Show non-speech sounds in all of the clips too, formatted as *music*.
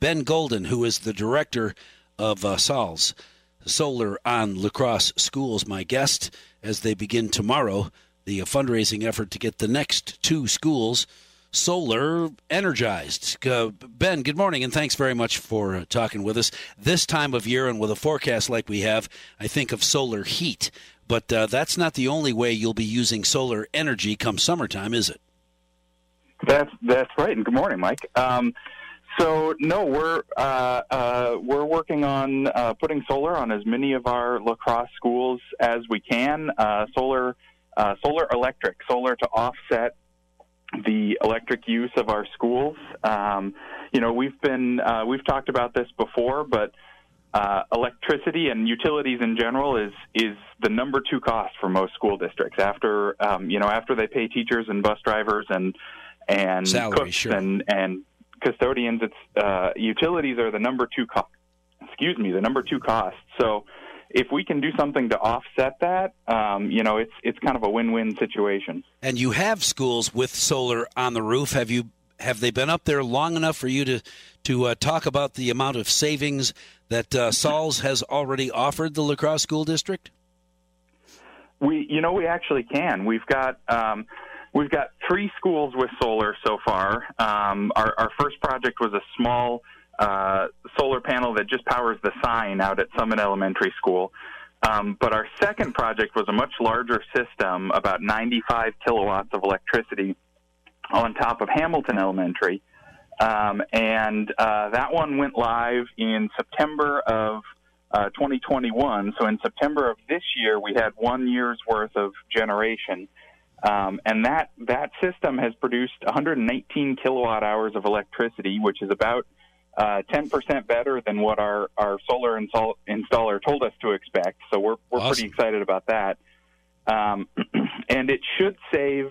Ben Golden, who is the director of uh, SOLS, Solar on La Crosse Schools, my guest as they begin tomorrow the fundraising effort to get the next two schools solar energized. Uh, ben, good morning, and thanks very much for uh, talking with us. This time of year and with a forecast like we have, I think of solar heat. But uh, that's not the only way you'll be using solar energy come summertime, is it? That's that's right. And good morning, Mike. Um, so no, we're uh, uh, we're working on uh, putting solar on as many of our La Crosse schools as we can. Uh, solar, uh, solar electric, solar to offset the electric use of our schools. Um, you know, we've been uh, we've talked about this before, but electricity and utilities in general is is the number two cost for most school districts. After um, you know, after they pay teachers and bus drivers and and Salary, cooks sure. and and custodians, it's uh, utilities are the number two cost. Excuse me, the number two cost. So if we can do something to offset that, um, you know, it's it's kind of a win-win situation. And you have schools with solar on the roof. Have you have they been up there long enough for you to to uh, talk about the amount of savings that uh, SOLS has already offered the La Crosse School District? We, you know, we actually can. We've got. Um, We've got three schools with solar so far. Um, our, our, first project was a small uh, solar panel that just powers the sign out at Summit Elementary School. Um, but our second project was a much larger system, about 95 kilowatts of electricity on top of Hamilton Elementary. Um, and uh, that one went live in September of uh, 2021. So in September of this year, we had one year's worth of generation. Um, and that that system has produced 119 kilowatt hours of electricity, which is about uh, 10% better than what our, our solar install, installer told us to expect. So we're, we're awesome. pretty excited about that. Um, *clears throat* and it should save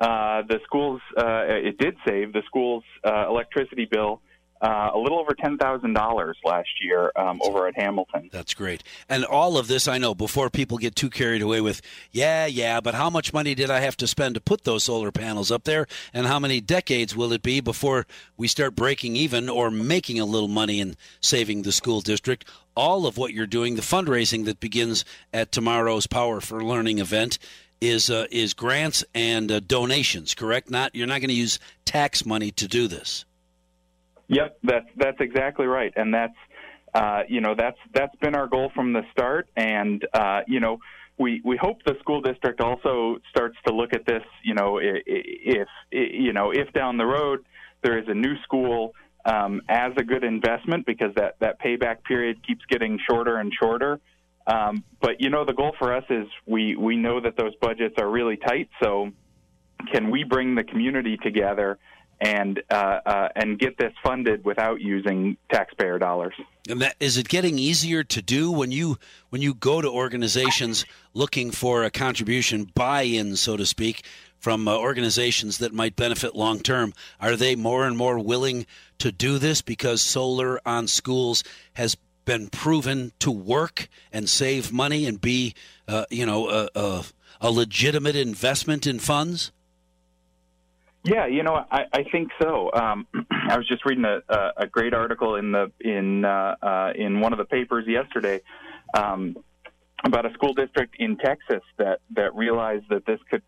uh, the schools, uh, it did save the school's uh, electricity bill uh, a little over ten thousand dollars last year um, over at Hamilton. That's great. And all of this, I know, before people get too carried away with, yeah, yeah, but how much money did I have to spend to put those solar panels up there, and how many decades will it be before we start breaking even or making a little money and saving the school district? All of what you're doing, the fundraising that begins at tomorrow's Power for Learning event, is uh, is grants and uh, donations. Correct? Not you're not going to use tax money to do this. Yep, that's that's exactly right, and that's uh, you know that's that's been our goal from the start, and uh, you know we we hope the school district also starts to look at this. You know, if, you know if down the road there is a new school um, as a good investment because that that payback period keeps getting shorter and shorter. Um, but you know the goal for us is we we know that those budgets are really tight, so can we bring the community together and uh, uh, and get this funded without using taxpayer dollars. And that is it getting easier to do when you when you go to organizations looking for a contribution buy-in, so to speak, from uh, organizations that might benefit long term. Are they more and more willing to do this because solar on schools has been proven to work and save money and be, uh, you know, a, a, a legitimate investment in funds? Yeah, you know, I, I think so. Um, *clears throat* I was just reading a, a, great article in the in uh, uh, in one of the papers yesterday um, about a school district in Texas that that realized that this could,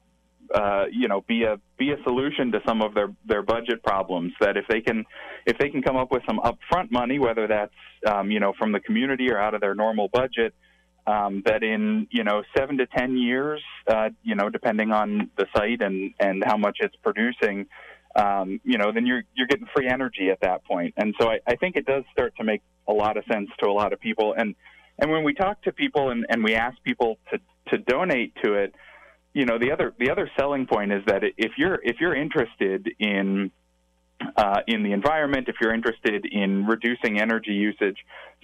uh, you know, be a be a solution to some of their their budget problems. That if they can if they can come up with some upfront money, whether that's um, you know from the community or out of their normal budget um, that in you know seven to ten years, uh, you know, depending on the site and and how much it's producing, um, you know, then you're you're getting free energy at that point. And so I, I think it does start to make a lot of sense to a lot of people. And and when we talk to people and, and we ask people to to donate to it, you know, the other the other selling point is that if you're if you're interested in uh, in the environment, if you're interested in reducing energy usage,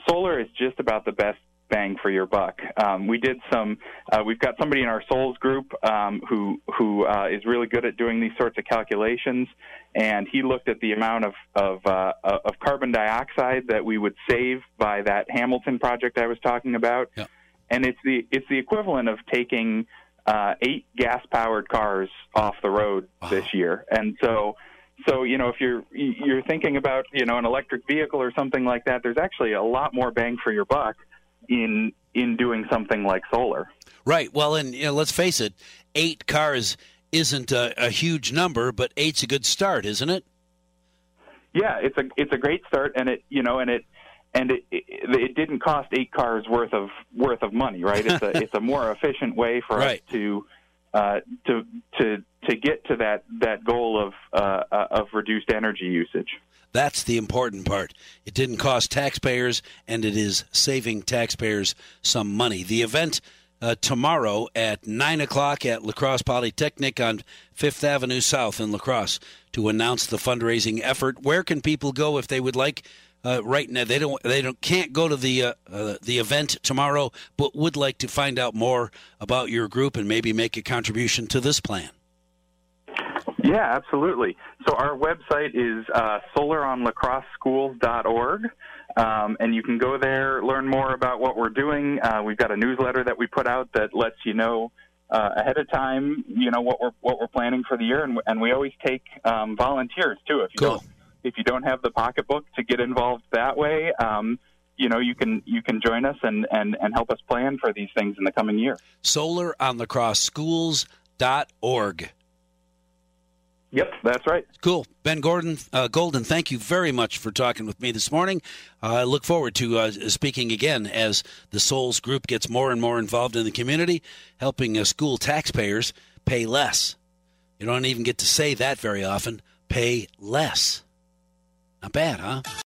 solar is just about the best bang for your buck. Um, we did some. Uh, we've got somebody in our SOLS group um, who who uh, is really good at doing these sorts of calculations, and he looked at the amount of of, uh, of carbon dioxide that we would save by that Hamilton project I was talking about, yeah. and it's the it's the equivalent of taking uh, eight gas powered cars off the road wow. this year, and so so you know if you're you're thinking about you know an electric vehicle or something like that, there's actually a lot more bang for your buck in in doing something like solar. Right. Well, and you know, let's face it, eight cars isn't a, a huge number, but eight's a good start, isn't it? Yeah, it's a it's a great start, and it you know, and it and it, it, it didn't cost eight cars worth of worth of money, right? It's a *laughs* it's a more efficient way for right. us to uh, to to to get to that that goal of uh, of reduced energy usage. That's the important part. It didn't cost taxpayers, and it is saving taxpayers some money. The event uh, tomorrow at 9 o'clock at La Crosse Polytechnic on Fifth Avenue South in La Crosse to announce the fundraising effort. Where can people go if they would like uh, right now they don't they don't can't go to the uh, uh, the event tomorrow, but would like to find out more about your group and maybe make a contribution to this plan. Yeah, absolutely. So our website is uh, solaronlacrosseschools.org, um, and you can go there, learn more about what we're doing. Uh, we've got a newsletter that we put out that lets you know uh, ahead of time, you know what we're what we're planning for the year, and, and we always take um, volunteers too. If you cool. don't if you don't have the pocketbook to get involved that way, um, you know you can you can join us and, and, and help us plan for these things in the coming year. SolarOnLacrosseschools.org. Yep, that's right. Cool. Ben Gordon, uh, Golden, thank you very much for talking with me this morning. Uh, I look forward to uh, speaking again as the SOLS group gets more and more involved in the community, helping uh, school taxpayers pay less. You don't even get to say that very often. Pay less. Not bad, huh?